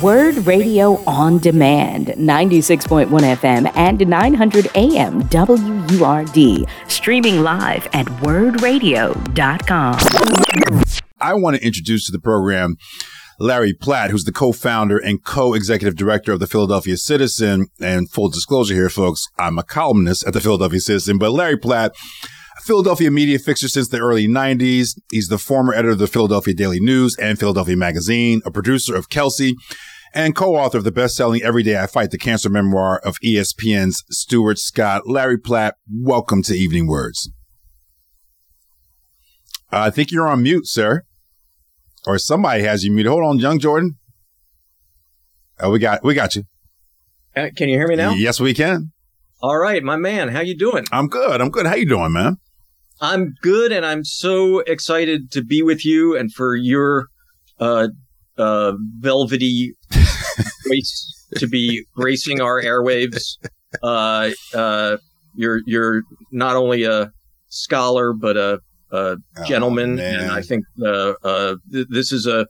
WURD Radio on Demand, 96.1 FM and 900 AM WURD. Streaming live at wurdradio.com. I want to introduce to the program Larry Platt, who's the co-founder and co-executive director of the Philadelphia Citizen. And full disclosure here, folks, I'm a columnist at the Philadelphia Citizen, but Larry Platt, Philadelphia media fixture since the early 90s. He's the former editor of the Philadelphia Daily News and Philadelphia Magazine, a producer of Kelce, and co-author of the best-selling Every Day I Fight the Cancer memoir of ESPN's Stuart Scott. Larry Platt, welcome to Evening WURDs. I think you're on mute, sir. Or somebody has you muted. Hold on, young Jordan. Oh, we got we got you. Uh, can you hear me now? Yes, we can. All right, my man. How you doing? I'm good. I'm good. How you doing, man? I'm good, and I'm so excited to be with you and for your uh, uh, velvety to be gracing our airwaves. Uh, uh, you're you're not only a scholar but a, a Oh, gentleman, man. and I think uh, uh, th- this is a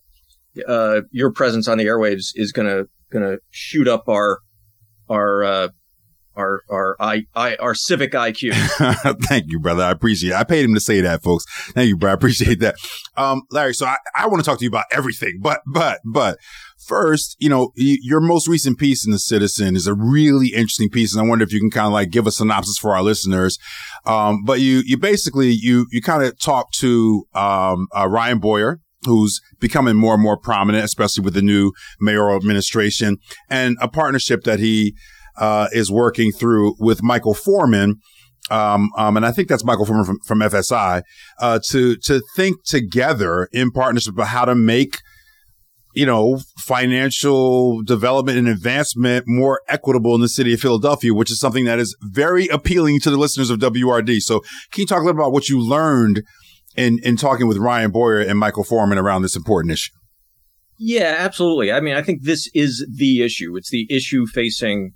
uh, your presence on the airwaves is gonna gonna shoot up our our uh, our our I, I our civic IQ. Thank you, brother. I appreciate it. I paid him to say that, folks. Thank you, bro. I appreciate that. Um, Larry, so I, I want to talk to you about everything, but, but, but first, you know, your most recent piece in the Citizen is a really interesting piece. And I wonder if you can kind of like give a synopsis for our listeners. Um, but you, you basically, you, you kind of talk to, um, uh, Ryan Boyer, who's becoming more and more prominent, especially with the new mayoral administration and a partnership that he, uh, is working through with Michael Forman. Um, um, and I think that's Michael Forman from, from FSI, uh, to, to think together in partnership about how to make, you know, financial development and advancement more equitable in the city of Philadelphia, which is something that is very appealing to the listeners of WURD. So can you talk a little about what you learned in, in talking with Ryan Boyer and Michael Forman around this important issue? Yeah, absolutely. I mean, I think this is the issue. It's the issue facing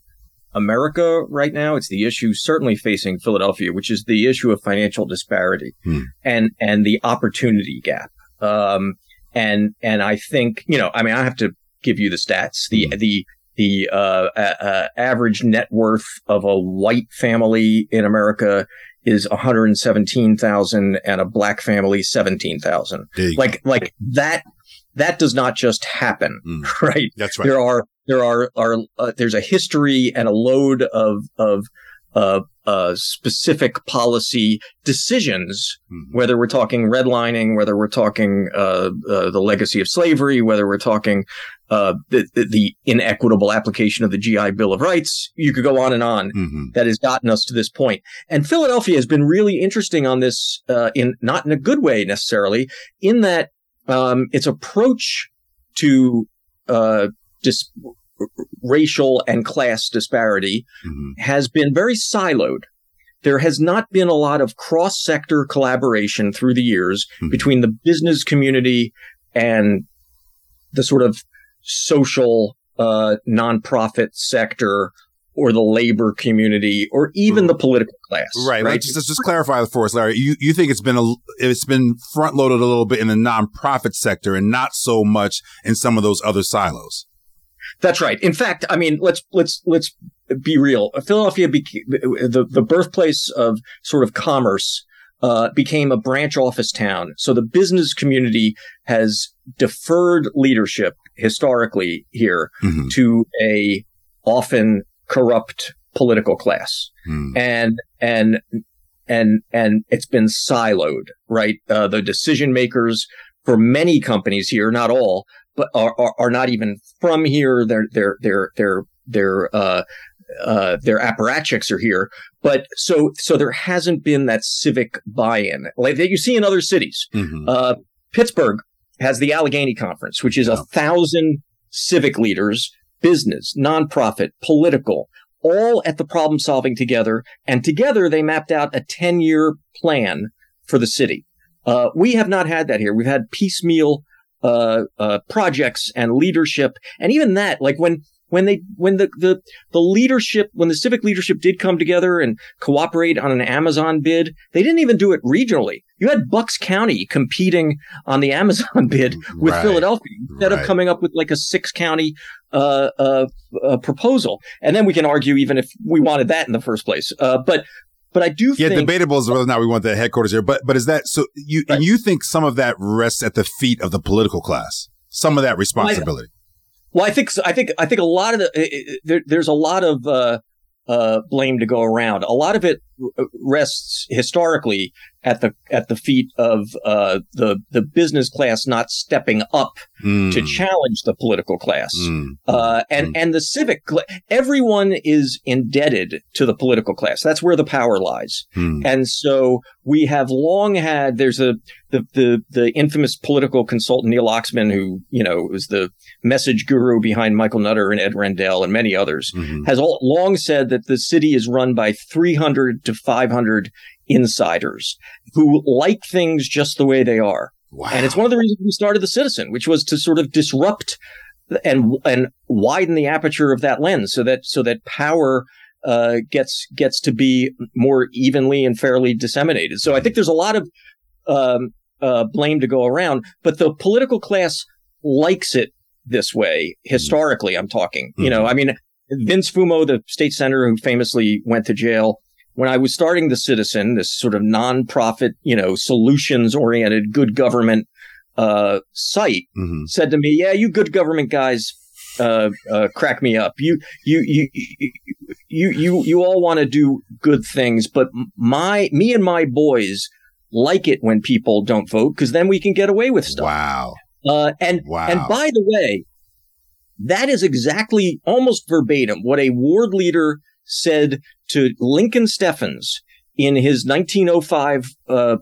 America right now. It's the issue certainly facing Philadelphia, which is the issue of financial disparity Hmm. and and the opportunity gap. Um, and and I think you know, I mean, I have to give you the stats. The Hmm. the the uh, uh, uh, average net worth of a white family in America is 117,000 and a black family 17,000. There go. Like like that that does not just happen, Mm. right? That's right. There are there are are uh, there's a history and a load of of uh, uh, specific policy decisions, Mhm. whether we're talking redlining, whether we're talking uh, uh, the legacy of slavery, whether we're talking uh, the, the inequitable application of the GI Bill of Rights. You could go on and on Mhm. that has gotten us to this point. And Philadelphia has been really interesting on this, uh, in not in a good way necessarily, in that um, its approach to uh, dis- racial and class disparity Mhm. has been very siloed. There has not been a lot of cross sector collaboration through the years Mhm. between the business community and the sort of social uh, nonprofit sector or the labor community or even the political class. Right. Like, just, just clarify for us, Larry. You you think it's been a it's been front loaded a little bit in the nonprofit sector and not so much in some of those other silos. That's right. In fact, I mean, let's let's let's be real. Philadelphia became the the birthplace of sort of commerce. Uh, became a branch office town. So the business community has deferred leadership historically here Mhm. to a often corrupt political class. Hmm. and and and and it's been siloed, right? Uh, the decision makers for many companies here, not all, but are, are, are not even from here. They're they're they're they're they're uh, uh, their apparatchiks are here, but so so there hasn't been that civic buy-in like that you see in other cities. Mhm. Uh, Pittsburgh has the Allegheny Conference, which is a thousand civic leaders, business, nonprofit, political, all at the problem solving together. And together they mapped out a 10 year plan for the city. Uh, we have not had that here. We've had piecemeal uh, uh, projects and leadership. And even that, like when when they when the the the leadership when the civic leadership did come together and cooperate on an Amazon bid, they didn't even do it regionally. You had Bucks County competing on the Amazon bid with Right. Philadelphia instead Right. of coming up with like a six county uh, uh, uh, proposal. And then we can argue even if we wanted that in the first place. Uh, but but I do Yeah, think debatable as whether or not we want the headquarters here. But but is that so? You Right. and you think some of that rests at the feet of the political class? Some of that responsibility. Well, I think so. I think I think a lot of the i- i- there, there's a lot of uh, uh, blame to go around. A lot of it rests historically at the at the feet of uh, the the business class not stepping up Mm, to challenge the political class. mm, Uh, and Mm. and the civic cla- everyone is indebted to the political class. That's where the power lies. mm. And so we have long had there's a the the the infamous political consultant Neil Oxman, who you know was the message guru behind Michael Nutter and Ed Rendell and many others, Mhm. has all, long said that the city is run by 300 to 500 insiders who like things just the way they are. Wow. And it's one of the reasons we started the Citizen, which was to sort of disrupt and and widen the aperture of that lens, so that so that power uh, gets gets to be more evenly and fairly disseminated. So I think there's a lot of um, uh, blame to go around, but the political class likes it this way. Historically, I'm talking. You know, I mean, Vince Fumo, the state senator who famously went to jail. When I was starting the Citizen, this sort of nonprofit, you know, solutions oriented good government uh, site, Mhm. said to me, "Yeah, you good government guys uh, uh, crack me up. You you you you you you all want to do good things, but my me and my boys like it when people don't vote because then we can get away with stuff." Wow. Uh, and Wow. and by the way, that is exactly almost verbatim what a ward leader said to Lincoln Steffens in his 1905 uh,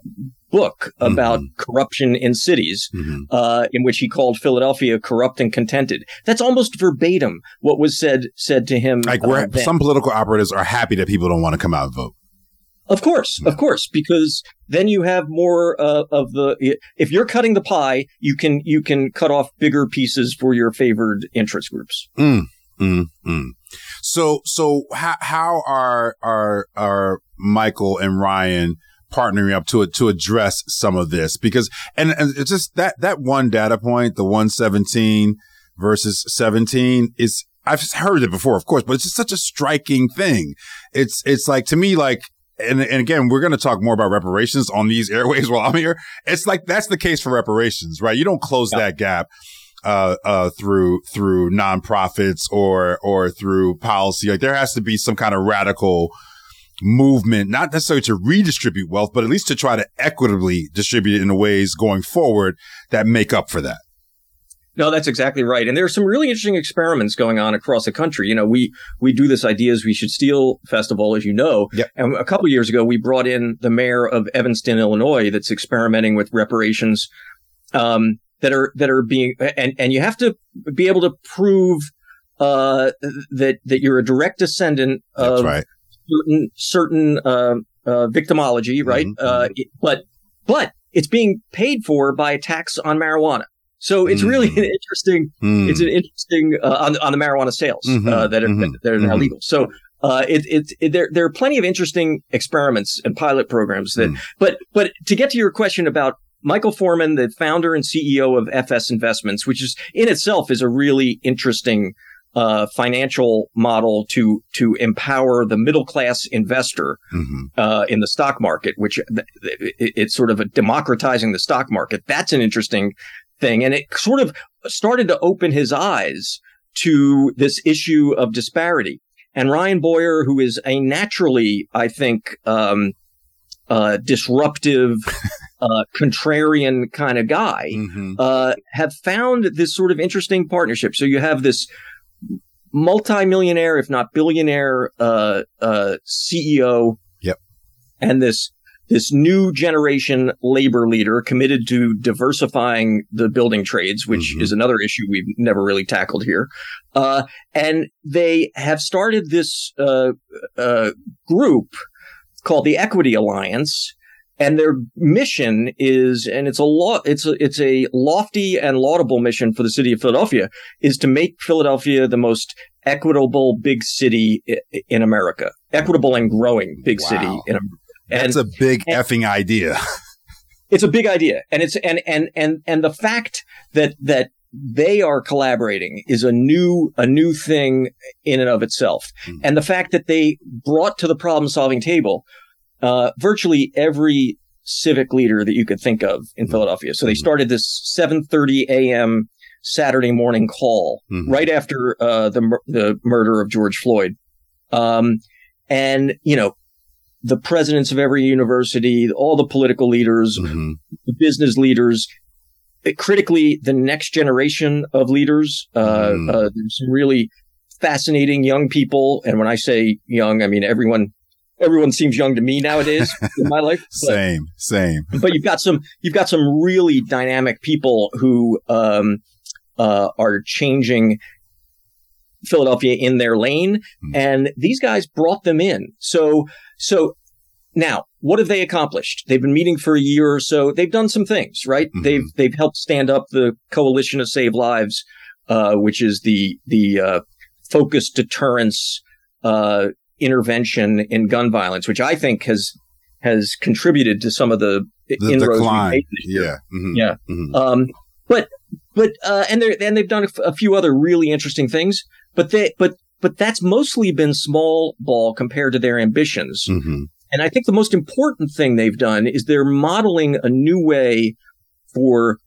book about Mhm. corruption in cities, Mhm. uh, in which he called Philadelphia corrupt and contented. That's almost verbatim what was said said to him. Like uh, some political operatives are happy that people don't want to come out and vote. Of course, of course, because then you have more uh, of the. If you're cutting the pie, you can you can cut off bigger pieces for your favored interest groups. Mm, mm, mm. So, so how, how are, are, are Michael and Ryan partnering up to, to address some of this? Because, and, and it's just that, that one data point, the 117 versus 17 is, I've heard it before, of course, but it's just such a striking thing. It's, it's like, to me, like, and, and again, we're going to talk more about reparations on these airways while I'm here. It's like, that's the case for reparations, right? You don't close that gap uh, uh, through through nonprofits or or through policy. Like there has to be some kind of radical movement, not necessarily to redistribute wealth, but at least to try to equitably distribute it in ways going forward that make up for that. No, that's exactly right. And there are some really interesting experiments going on across the country. You know, we we do this Ideas We Should Steal festival, as you know. Yep. And a couple of years ago, we brought in the mayor of Evanston, Illinois, that's experimenting with reparations um, that are that are being and and you have to be able to prove uh, that that you're a direct descendant of right. certain certain uh, uh, victimology, right? Mhm, Uh, it- but but it's being paid for by a tax on marijuana. So it's really Mhm. an interesting. Hmm. It's an interesting uh, on on the marijuana sales Mhm, uh, that are mhm, that are now mhm. legal. So. Uh, it, it, it, there, there are plenty of interesting experiments and pilot programs that, Mm. but, but to get to your question about Michael Forman, the founder and CEO of FS Investments, which is in itself is a really interesting, uh, financial model to, to empower the middle class investor, Mhm. uh, in the stock market, which th- th- it- it's sort of a democratizing the stock market. That's an interesting thing. And it sort of started to open his eyes to this issue of disparity. And Ryan Boyer, who is a naturally, I think, um, uh, disruptive, uh, contrarian kind of guy, Mhm. uh, have found this sort of interesting partnership. So you have this multimillionaire, if not billionaire, uh, uh, CEO. Yep. And this, this new generation labor leader committed to diversifying the building trades, which Mhm. is another issue we've never really tackled here. Uh, and they have started this, uh, uh, group called the Equity Alliance. And their mission is, and it's a law, it's a, it's a lofty and laudable mission for the city of Philadelphia, is to make Philadelphia the most equitable big city in America, equitable and growing big wow. city in America. And, That's a big and, effing idea. it's a big idea, and it's and and and and the fact that that they are collaborating is a new a new thing in and of itself, mm. and the fact that they brought to the problem solving table uh, virtually every civic leader that you could think of in mm. Philadelphia. So they hmm. started this 7:30 a.m. Saturday morning call mm-hmm. right after uh, the the murder of George Floyd, um, and you know the presidents of every university, all the political leaders, mm-hmm. the business leaders, uh, critically the next generation of leaders. Uh, mm. uh, there's some really fascinating young people, and when I say young, I mean everyone. Everyone seems young to me nowadays in my life. But, same, same. but you've got some, you've got some really dynamic people who um, uh, are changing Philadelphia in their lane, mm. and these guys brought them in. So, so now, what have they accomplished? They've been meeting for a year or so. They've done some things, right? Mm-hmm. They've they've helped stand up the Coalition to Save Lives, uh, which is the the uh, focused deterrence uh, intervention in gun violence, which I think has has contributed to some of the, the inroads decline. Yeah, mm-hmm. yeah. Mm-hmm. Um, but but uh, and they and they've done a, f- a few other really interesting things. But they but but that's mostly been small ball compared to their ambitions. Mm-hmm. And I think the most important thing they've done is they're modeling a new way for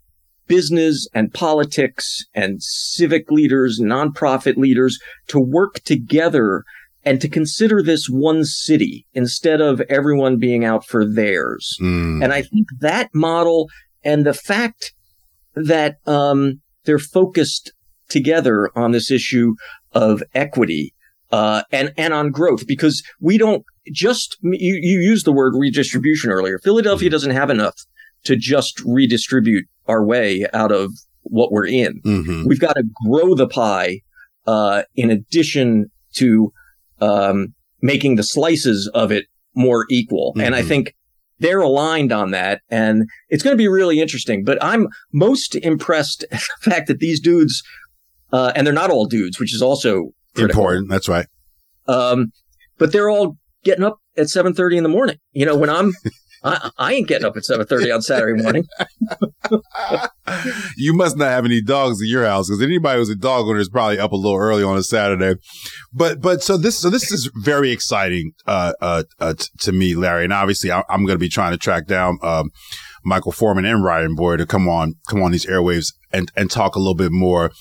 business and politics and civic leaders, nonprofit leaders to work together and to consider this one city instead of everyone being out for theirs. Mm. And I think that model and the fact that um, they're focused together on this issue of equity uh, and and on growth because we don't just you, you used the word redistribution earlier. Philadelphia mm-hmm. doesn't have enough to just redistribute our way out of what we're in. Mm-hmm. We've got to grow the pie uh, in addition to um, making the slices of it more equal. Mm-hmm. And I mm-hmm. think they're aligned on that, and it's going to be really interesting. But I'm most impressed at the fact that these dudes, uh, and they're not all dudes, which is also critical. important. That's right. Um, but they're all getting up at 7.30 in the morning. You know, when I'm, I, I ain't getting up at 7.30 on Saturday morning. you must not have any dogs in your house because anybody who's a dog owner is probably up a little early on a Saturday. But, but so this, so this is very exciting, uh, uh, uh t- to me, Larry. And obviously I, am going to be trying to track down, um, Michael Forman and Ryan Boyd to come on, come on these airwaves and, and talk a little bit more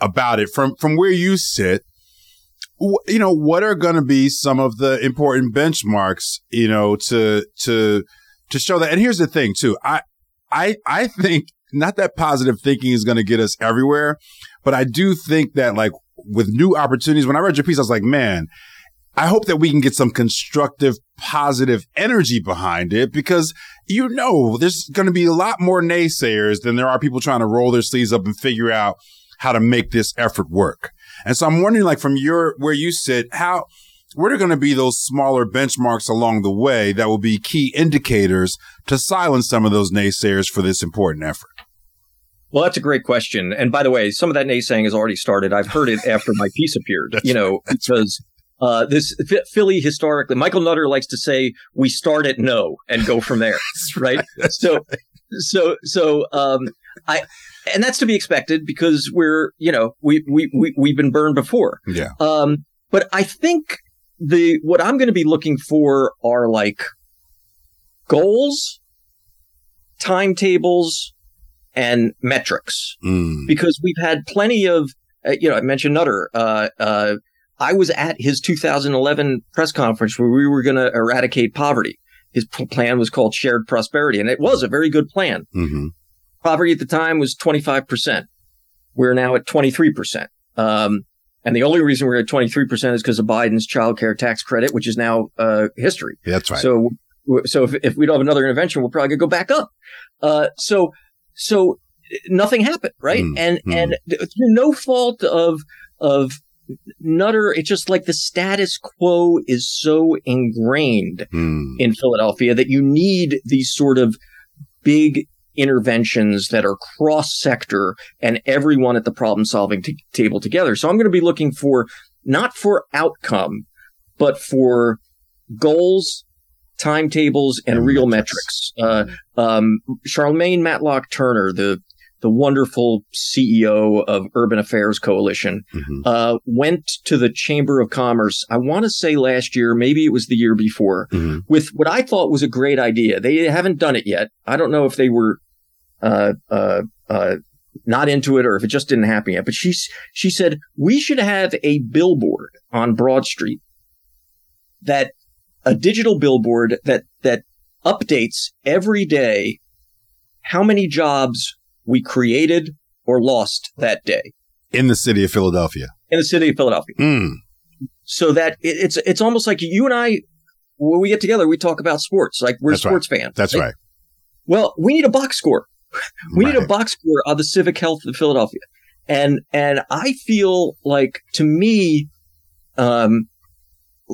about it from, from where you sit you know, what are going to be some of the important benchmarks, you know, to, to, to show that? And here's the thing too. I, I, I think not that positive thinking is going to get us everywhere, but I do think that like with new opportunities, when I read your piece, I was like, man, I hope that we can get some constructive, positive energy behind it because you know, there's going to be a lot more naysayers than there are people trying to roll their sleeves up and figure out how to make this effort work. And so I'm wondering, like, from your, where you sit, how, what are going to be those smaller benchmarks along the way that will be key indicators to silence some of those naysayers for this important effort? Well, that's a great question. And by the way, some of that naysaying has already started. I've heard it after my piece appeared, you know, because uh, this Philly historically, Michael Nutter likes to say, we start at no and go from there. right. so, so, so, um, I, and that's to be expected because we're, you know, we, we, we, we've been burned before. Yeah. Um, but I think the, what I'm going to be looking for are like goals, timetables, and metrics mm. because we've had plenty of, uh, you know, I mentioned Nutter, uh, uh, I was at his 2011 press conference where we were going to eradicate poverty. His plan was called shared prosperity, and it was a very good plan. Mm-hmm. Poverty at the time was 25%. We're now at 23%. Um, and the only reason we're at 23% is because of Biden's child care tax credit, which is now uh, history. That's right. So, so if, if we don't have another intervention, we're probably going to go back up. Uh, so, so nothing happened, right? Mm, and, mm. and through no fault of, of Nutter, it's just like the status quo is so ingrained mm. in Philadelphia that you need these sort of big interventions that are cross sector and everyone at the problem solving t- table together. So I'm going to be looking for not for outcome, but for goals, timetables, and, and real metrics. metrics. Uh, um, Sharmain Matlock Turner, the the wonderful CEO of Urban Affairs Coalition, mm-hmm. uh, went to the Chamber of Commerce. I want to say last year, maybe it was the year before, mm-hmm. with what I thought was a great idea. They haven't done it yet. I don't know if they were uh, uh, uh not into it or if it just didn't happen yet. But she she said we should have a billboard on Broad Street that a digital billboard that that updates every day how many jobs we created or lost that day in the city of Philadelphia. In the city of Philadelphia. Mm. So that it, it's it's almost like you and I when we get together we talk about sports like we're That's sports right. fans. That's right? right. Well, we need a box score. We right. need a box score on the civic health of Philadelphia. And and I feel like to me um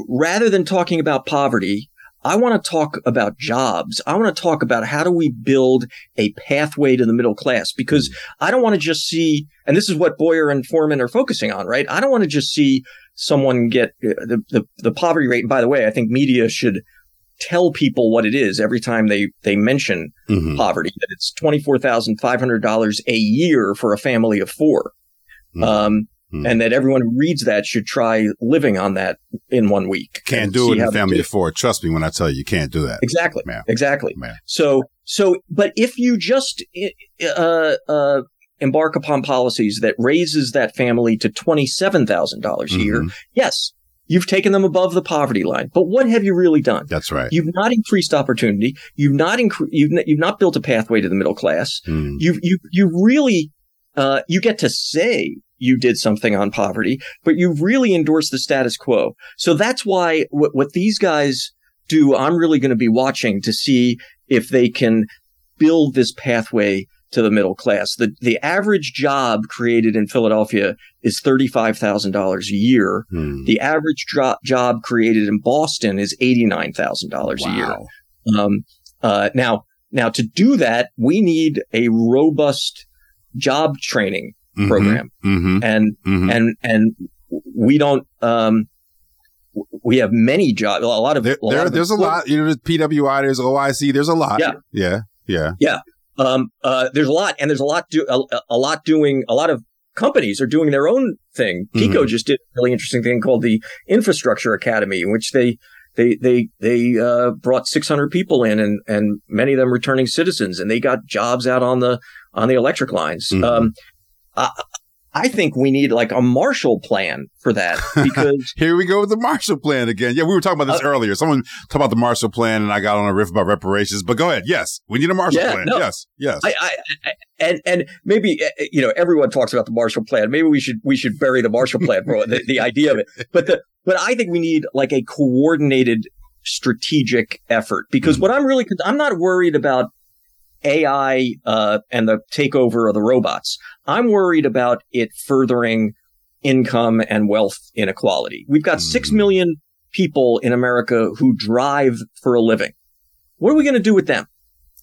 rather than talking about poverty, I want to talk about jobs. I want to talk about how do we build a pathway to the middle class because I don't want to just see, and this is what Boyer and Forman are focusing on, right? I don't want to just see someone get uh, the, the, the poverty rate. And by the way, I think media should tell people what it is every time they, they mention mm-hmm. poverty, that it's $24,500 a year for a family of 4 mm-hmm. Um, Mm. And that everyone who reads that should try living on that in one week. Can't do it in a family of four. Trust me when I tell you, you can't do that. Exactly. Man. Exactly. Man. So, so, but if you just, uh, uh, embark upon policies that raises that family to $27,000 a mm-hmm. year, yes, You've taken them above the poverty line. But what have you really done? That's right. You've not increased opportunity. You've not incre- you've, n- you've not built a pathway to the middle class. Mm. You've you you really uh, you get to say you did something on poverty, but you really endorse the status quo. So that's why what, what these guys do, I'm really going to be watching to see if they can build this pathway to the middle class. The the average job created in Philadelphia is thirty five thousand dollars a year. Hmm. The average dro- job created in Boston is eighty nine thousand dollars wow. a year. Um, uh, now, now to do that, we need a robust job training mm-hmm, program, mm-hmm, and mm-hmm. and and we don't. Um, we have many jobs. A lot of there, a lot there of there's a lot. You know, there's PWI, there's OIC, there's a lot. Yeah, yeah, yeah, yeah. Um, uh, there's a lot, and there's a lot do a, a lot doing. A lot of companies are doing their own thing. PECO mm-hmm. just did a really interesting thing called the Infrastructure Academy, in which they they they they uh, brought 600 people in, and and many of them returning citizens, and they got jobs out on the on the electric lines. Mm-hmm. Um, I, I think we need like a Marshall Plan for that because here we go with the Marshall Plan again. Yeah, we were talking about this uh, earlier. Someone talked about the Marshall Plan, and I got on a riff about reparations. But go ahead. Yes, we need a Marshall yeah, Plan. No, yes, yes. I, I, I, and and maybe eh, eh, you know everyone talks about the Marshall Plan. Maybe we should we should bury the Marshall Plan for the, the idea of it. But the but I think we need like a coordinated strategic effort because mm-hmm. what I'm really I'm not worried about AI uh, and the takeover of the robots. I'm worried about it furthering income and wealth inequality. We've got mm. 6 hmm. people in America who drive for a living. What are we going to do with them?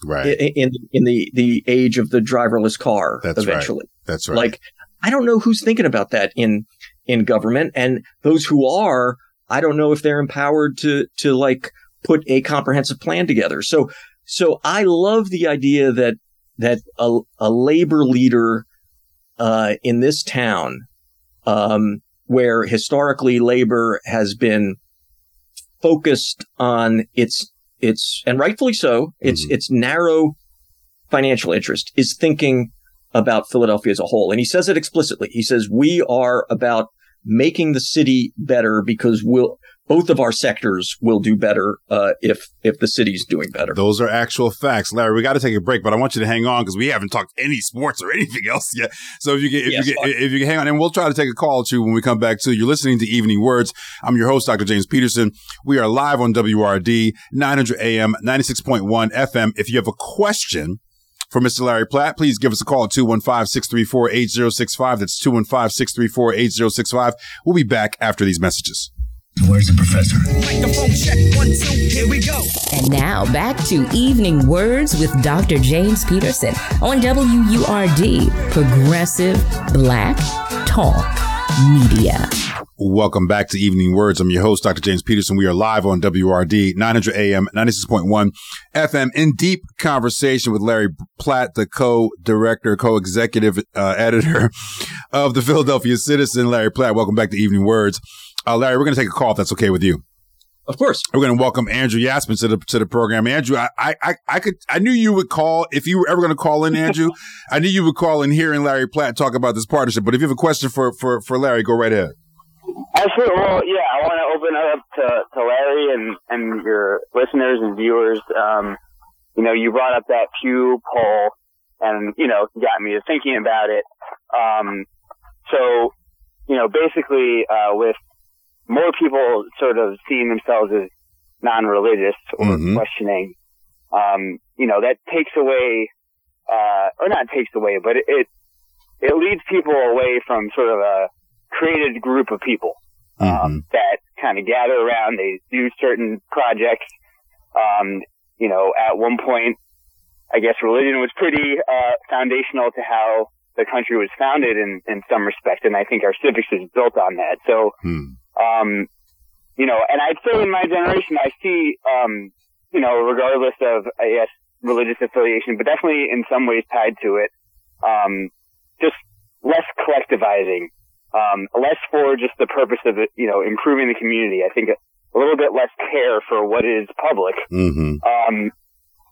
Right. In, in, in the, the age of the driverless car That's eventually. Right. That's right. Like, I don't know who's thinking about that in, in government. And those who are, I don't know if they're empowered to, to like put a comprehensive plan together. So, so I love the idea that, that a, a labor leader uh, in this town, um, where historically labor has been focused on its its and rightfully so its mm-hmm. its narrow financial interest is thinking about Philadelphia as a whole. And he says it explicitly. He says we are about making the city better because we'll both of our sectors will do better uh, if if the city's doing better. Those are actual facts, Larry. We got to take a break, but I want you to hang on because we haven't talked any sports or anything else yet. So if you can, if yes, you can, if you can hang on, and we'll try to take a call too when we come back too. You're listening to Evening WURDs. I'm your host, Dr. James Peterson. We are live on WURD 900 AM, 96.1 FM. If you have a question for Mr. Larry Platt, please give us a call at 215-634-8065. That's 215-634-8065. We'll be back after these messages. Where's the professor? Microphone check, one, two, here we go. And now back to Evening WURDs with Dr. James Peterson on WURD, Progressive Black Talk Media. Welcome back to Evening WURDs. I'm your host, Dr. James Peterson. We are live on WURD 900 AM, 96.1 FM in deep conversation with Larry Platt, the co-director, co-executive uh, editor of the Philadelphia Citizen. Larry Platt, welcome back to Evening WURDs. Uh, Larry, we're going to take a call if that's okay with you. Of course. We're going to welcome Andrew Yasmin to the to the program. Andrew, I I I could I knew you would call if you were ever going to call in, Andrew. I knew you would call in here and Larry Platt talk about this partnership. But if you have a question for for for Larry, go right ahead. Actually, well, yeah, I want to open it up to, to Larry and, and your listeners and viewers. Um, you know, you brought up that Pew poll and, you know, got me thinking about it. Um, so, you know, basically, uh, with more people sort of seeing themselves as non-religious or Mhm. questioning, um, you know, that takes away, uh, or not takes away, but it, it, it leads people away from sort of a created group of people um, that kind of gather around. They do certain projects. Um, you know, at one point, I guess religion was pretty uh, foundational to how the country was founded in, in some respect, and I think our civics is built on that. So, Hmm. Um, you know, and I'd say in my generation, I see, um, you know, regardless of, I guess, religious affiliation, but definitely in some ways tied to it, um, just less collectivizing, um, less for just the purpose of you know, improving the community. I think a, little bit less care for what is public. Mhm. Um,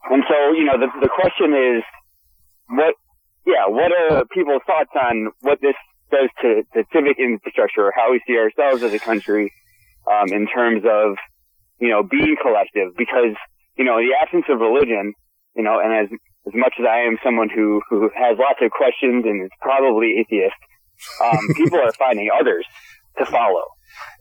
and so, you know, the, the question is, what, yeah, what are people's thoughts on what this does to, to civic infrastructure or how we see ourselves as a country, um, in terms of, you know, being collective? Because, you know, in the absence of religion, you know, and as, as much as I am someone who, who has lots of questions and is probably atheist, um, people are finding others to follow.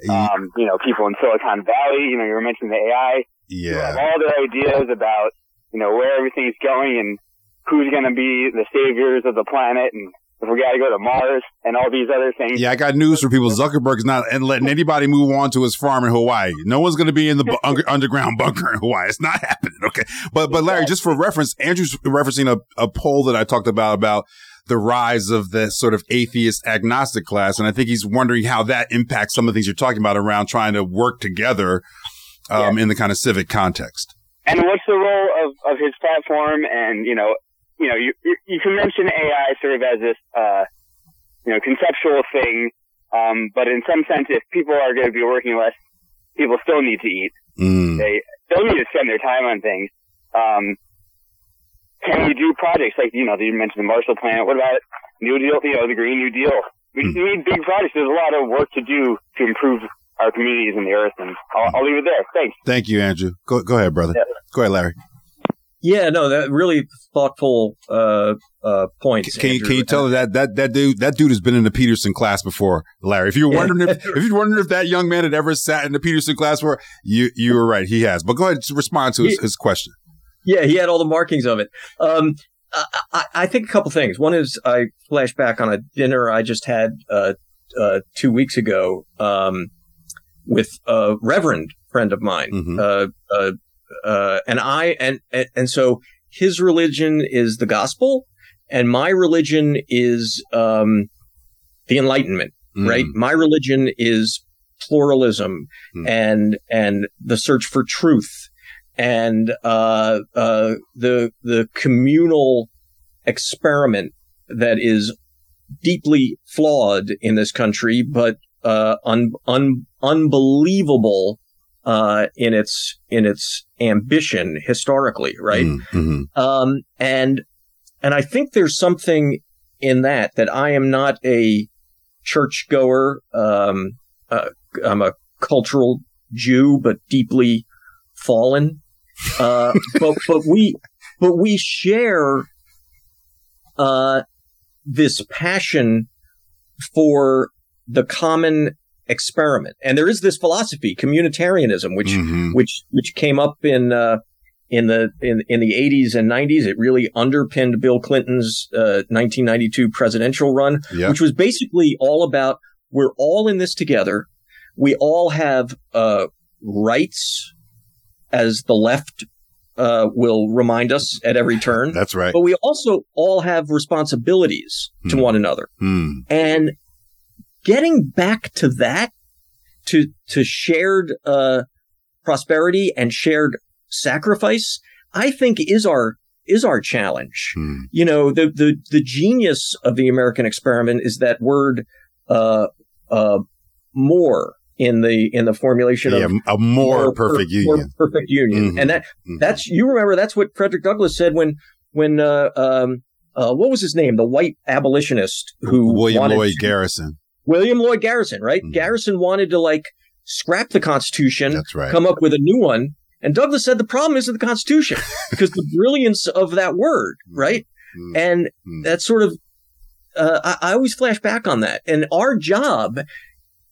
Um, you know, people in Silicon Valley, you know, you were mentioning the AI, Yeah. all their ideas about, you know, where everything's going and who's going to be the saviors of the planet and if we got to go to Mars and all these other things. Yeah, I got news for people. Zuckerberg's not and letting anybody move on to his farm in Hawaii. No one's going to be in the bu- underground bunker in Hawaii. It's not happening. Okay, but but Larry, just for reference, Andrew's referencing a, a poll that I talked about about the rise of the sort of atheist agnostic class, and I think he's wondering how that impacts some of the things you're talking about around trying to work together um, in the kind of civic context. And what's the role of, of his platform? And, you know, you know, you, you, you can mention AI sort of as this, uh, you know, conceptual thing. Um, but in some sense, if people are going to be working less, people still need to eat. Mm. They still need to spend their time on things. Um, can we do projects like, you know, you mentioned the Marshall Plan. What about New Deal, you know, the Green New Deal? We Hmm. need big projects. There's a lot of work to do to improve our communities and the earth. And I'll, I'll leave it there. Thanks. Thank you, Andrew. Go go ahead, brother. Yeah. Go ahead, Larry. Yeah, no, that really thoughtful uh, uh, points. Can Andrew. can you tell that that that dude that dude has been in the Peterson class before, Larry? If you're wondering if if you're wondering if that young man had ever sat in the Peterson class before, you you were right, he has. But go ahead and respond to his, He- his question. Yeah, he had all the markings of it. Um, I, I, I think a couple things. One is I flash back on a dinner I just had uh, uh, two weeks ago um, with a reverend friend of mine, Mhm. Uh, and I and, and and so his religion is the gospel, and my religion is um, the Enlightenment. Mm. right? My religion is pluralism Hmm. and and the search for truth and uh, uh, the the communal experiment that is deeply flawed in this country, but uh, un, un, unbelievable uh, in its in its ambition historically, right? Mm, mhm. Um, and, and I think there's something in that, that I am not a churchgoer. Um, uh, I'm a cultural Jew, but deeply fallen. Uh, but, but we, but we share, uh, this passion for the common experiment. And there is this philosophy, communitarianism, which, Mhm. which which came up in uh, in the in in the 80s and 90s. It really underpinned Bill Clinton's uh, 1992 presidential run, Yeah. which was basically all about we're all in this together. We all have uh, rights, as the left uh, will remind us at every turn. That's right. But we also all have responsibilities to Hmm. one another. Mm. And getting back to that, to to shared uh, prosperity and shared sacrifice, I think is our is our challenge. Hmm. You know, the the the genius of the American experiment is that word uh, uh, more in the in the formulation Yeah, of a more perfect per- more union. perfect union, Mhm. and that Mhm. that's you remember that's what Frederick Douglass said when when uh, um, uh, what was his name the white abolitionist who William Lloyd to- Garrison. William Lloyd Garrison right Mhm. Garrison wanted to like scrap the Constitution That's right. come up with a new one and Douglass said the problem isn't the Constitution because the brilliance of that word right Mm. and Mm. that's sort of uh, I, I always flash back on that and our job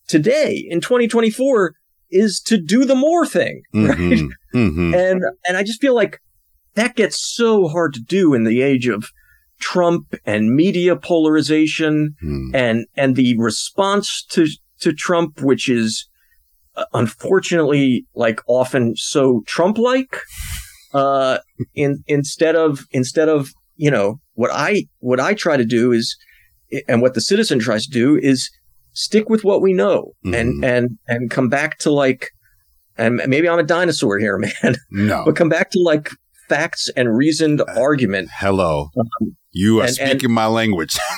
today in 2024 is to do the more thing right Mhm. Mhm. and and I just feel like that gets so hard to do in the age of Trump and media polarization Mm. and and the response to to Trump, which is uh, unfortunately like often so Trump like. Uh, in instead of instead of you know what I what I try to do is, and what the citizen tries to do is stick with what we know and Mhm. and and come back to like and maybe I'm a dinosaur here, man, No. but come back to like facts and reasoned argument. Hello. You are and- and- speaking my language.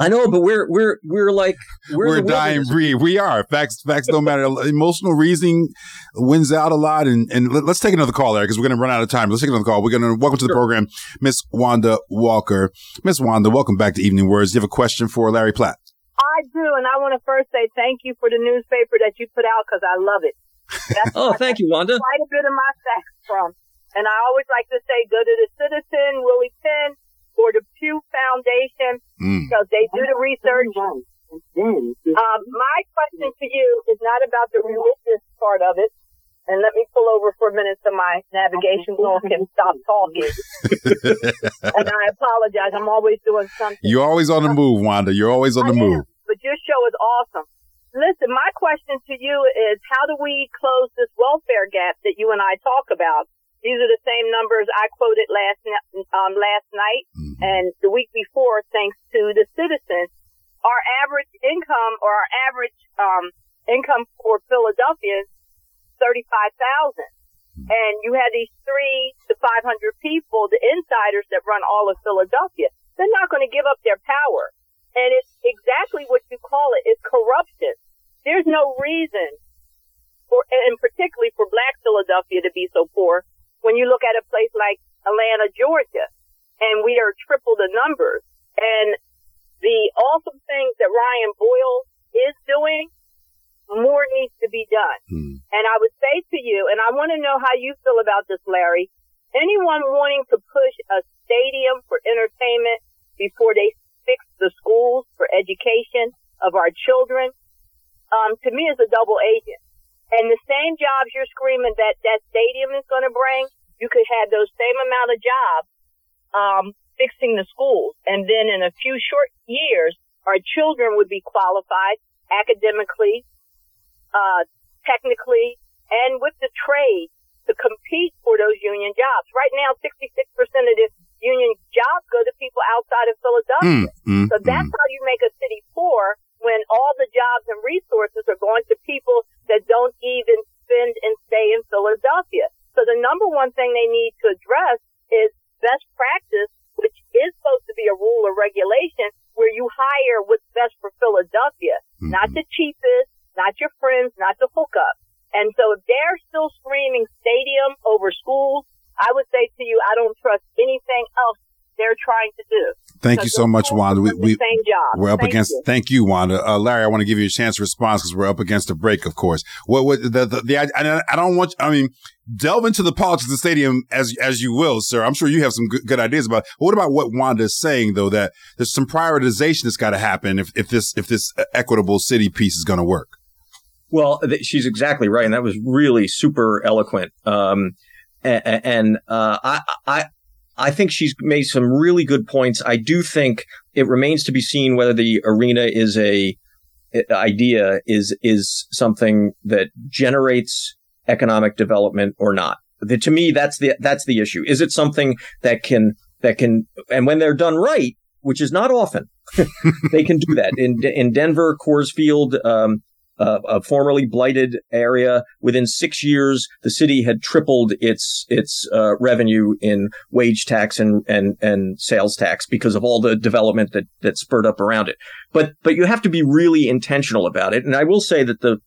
I know, but we're we're we're like we're, We're, dying wilderness. breed. We are. Facts facts don't matter. Emotional reasoning wins out a lot. And, and let, us take another call there because we're going to run out of time. Let's take another call. We're going to welcome to the Sure. program, Miss Wanda Walker. Miss Wanda, welcome back to Evening WURDs. Do you have a question for Larry Platt? I do, and I want to first say thank you for the newspaper that you put out because I love it. That's Oh, thank you, Wanda. quite a bit of my facts from. And I always like to say go to the Citizen, Willie Penn, or the Pew Foundation Mm. because they do the research. Um, my question to you is not about the religious part of it. And let me pull over for a minute so my navigation wheel can stop talking. and I apologize. I'm always doing something. You're always on the move, Wanda. You're always on the I move. am, but your show is awesome. Listen, my question to you is how do we close this welfare gap that you and I talk about? These are the same numbers I quoted last um, last night Mhm. and the week before, thanks to the citizens. Our average income or our average um, income for Philadelphia is thirty-five thousand, and you had these three to five hundred people, the insiders that run all of Philadelphia. They're not going to give up their power, and it's exactly what you call it. It's corruption. There's no reason for, and particularly for Black Philadelphia to be so poor. When you look at a place like Atlanta, Georgia, and we are triple the numbers, and the awesome things that Ryan Boyle is doing, more needs to be done. Mm. And I would say to you, and I want to know how you feel about this, Larry. Anyone wanting to push a stadium for entertainment before they fix the schools for education of our children, um, to me is a double agent. And the same jobs you're screaming that that stadium is going to bring, you could have those same amount of jobs, um, fixing the schools. And then in a few short years, our children would be qualified academically, uh, technically, and with the trade to compete for those union jobs. Right now, 66% of the union jobs go to people outside of Philadelphia. Mm, mm, So that's mm. how you make a city poor when all the jobs and resources are going to people that don't even spend and stay in Philadelphia. So the number one thing they need to address is best practice, which is supposed to be a rule or regulation where you hire what's best for Philadelphia, not the cheapest, not your friends, not the hookup. And so if they're still screaming stadium over schools, I would say to you, I don't trust anything else they're trying to do. Thank you so much, Wanda. We, we same job. We're up Thank against. you. Thank you, Wanda. Uh, Larry, I want to give you a chance to respond because we're up against a break, of course. What? What? The? The? the I I don't want. I mean, delve into the politics of the stadium as as you will, sir. I'm sure you have some good, good ideas about. It. What about what Wanda is saying, though? That there's some prioritization that's got to happen if if this if this equitable city piece is going to work. Well, th- she's exactly right, and that was really super eloquent. Um, and, and uh, I, I, I think she's made some really good points. I do think it remains to be seen whether the arena is a idea is is something that generates economic development or not. The, to me, that's the that's the issue. Is it something that can that can and when they're done right, which is not often, they can do that in in Denver, Coors Field. Um, uh, a formerly blighted area. Within six years, the city had tripled its its uh, revenue in wage tax and and and sales tax because of all the development that that spurred up around it. But but you have to be really intentional about it. And I will say that the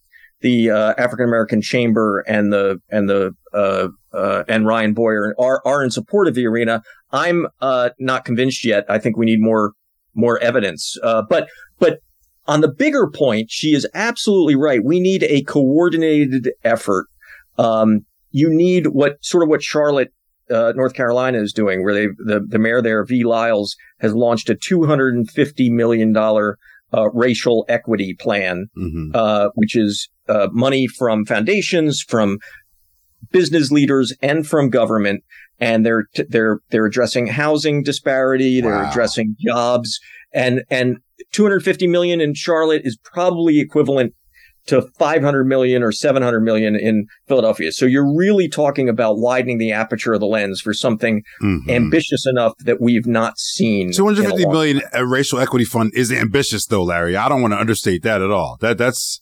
the uh, African American Chamber and the and the uh, uh, and Ryan Boyer are are in support of the arena. I'm uh, not convinced yet. I think we need more more evidence. Uh, but but on the bigger point, she is absolutely right. We need a coordinated effort. Um, you need what sort of what Charlotte, uh, North Carolina is doing, where they the the mayor there, Vi Lyles, has launched a two hundred and fifty million dollar uh, racial equity plan, Mhm. uh, which is uh, money from foundations, from business leaders, and from government. And they're t- they're they're addressing housing disparity. They're addressing jobs, and and 250 million in Charlotte is probably equivalent to 500 million or 700 million in Philadelphia. So you're really talking about widening the aperture of the lens for something Mhm. ambitious enough that we've not seen. Two hundred in a million uh, racial equity fund is ambitious, though, Larry. I don't want to understate that at all. That that's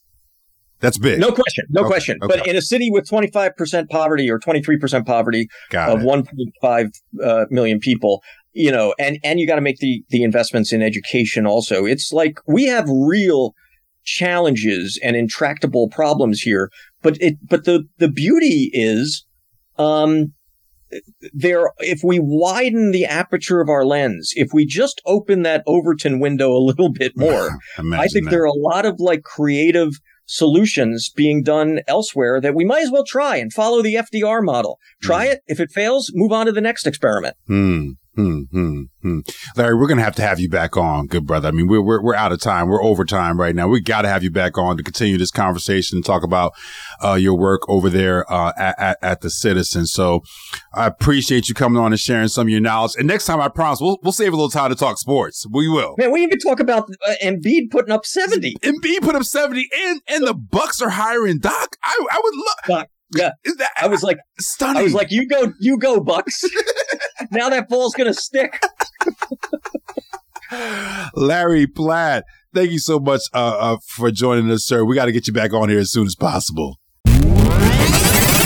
that's big. No question, no Okay, question. okay. But in a city with 25% poverty or 23% poverty Got of it. 1.5 uh, million people, you know, and and you got to make the the investments in education also. It's like we have real challenges and intractable problems here, but it but the the beauty is um there if we widen the aperture of our lens, if we just open that Overton window a little bit more, I think that. there are a lot of like creative solutions being done elsewhere that we might as well try and follow the FDR model. Try Mm. it. If it fails, move on to the next experiment. Hmm, hmm, hmm, hmm. Larry, we're gonna have to have you back on, good brother. I mean, we're we're, we're out of time. We're over time right now. We got to have you back on to continue this conversation and talk about uh, your work over there uh, at, at at the Citizen. So, I appreciate you coming on and sharing some of your knowledge. And next time, I promise we'll we'll save a little time to talk sports. We will. Man, we even talk about uh, Embiid putting up 70. Embiid put up seventy, and and the Bucks are hiring Doc. I I would love. Doc, yeah. That I was like, stunning? I was like, you go, you go, Bucks. now that ball's gonna stick. Larry Platt, thank you so much uh, uh, for joining us, sir. We got to get you back on here as soon as possible.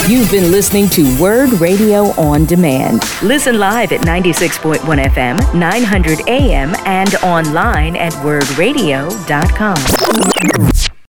You've been listening to WURD Radio on Demand. Listen live at 96.1 FM, 900 AM, and online at wurdradio.com.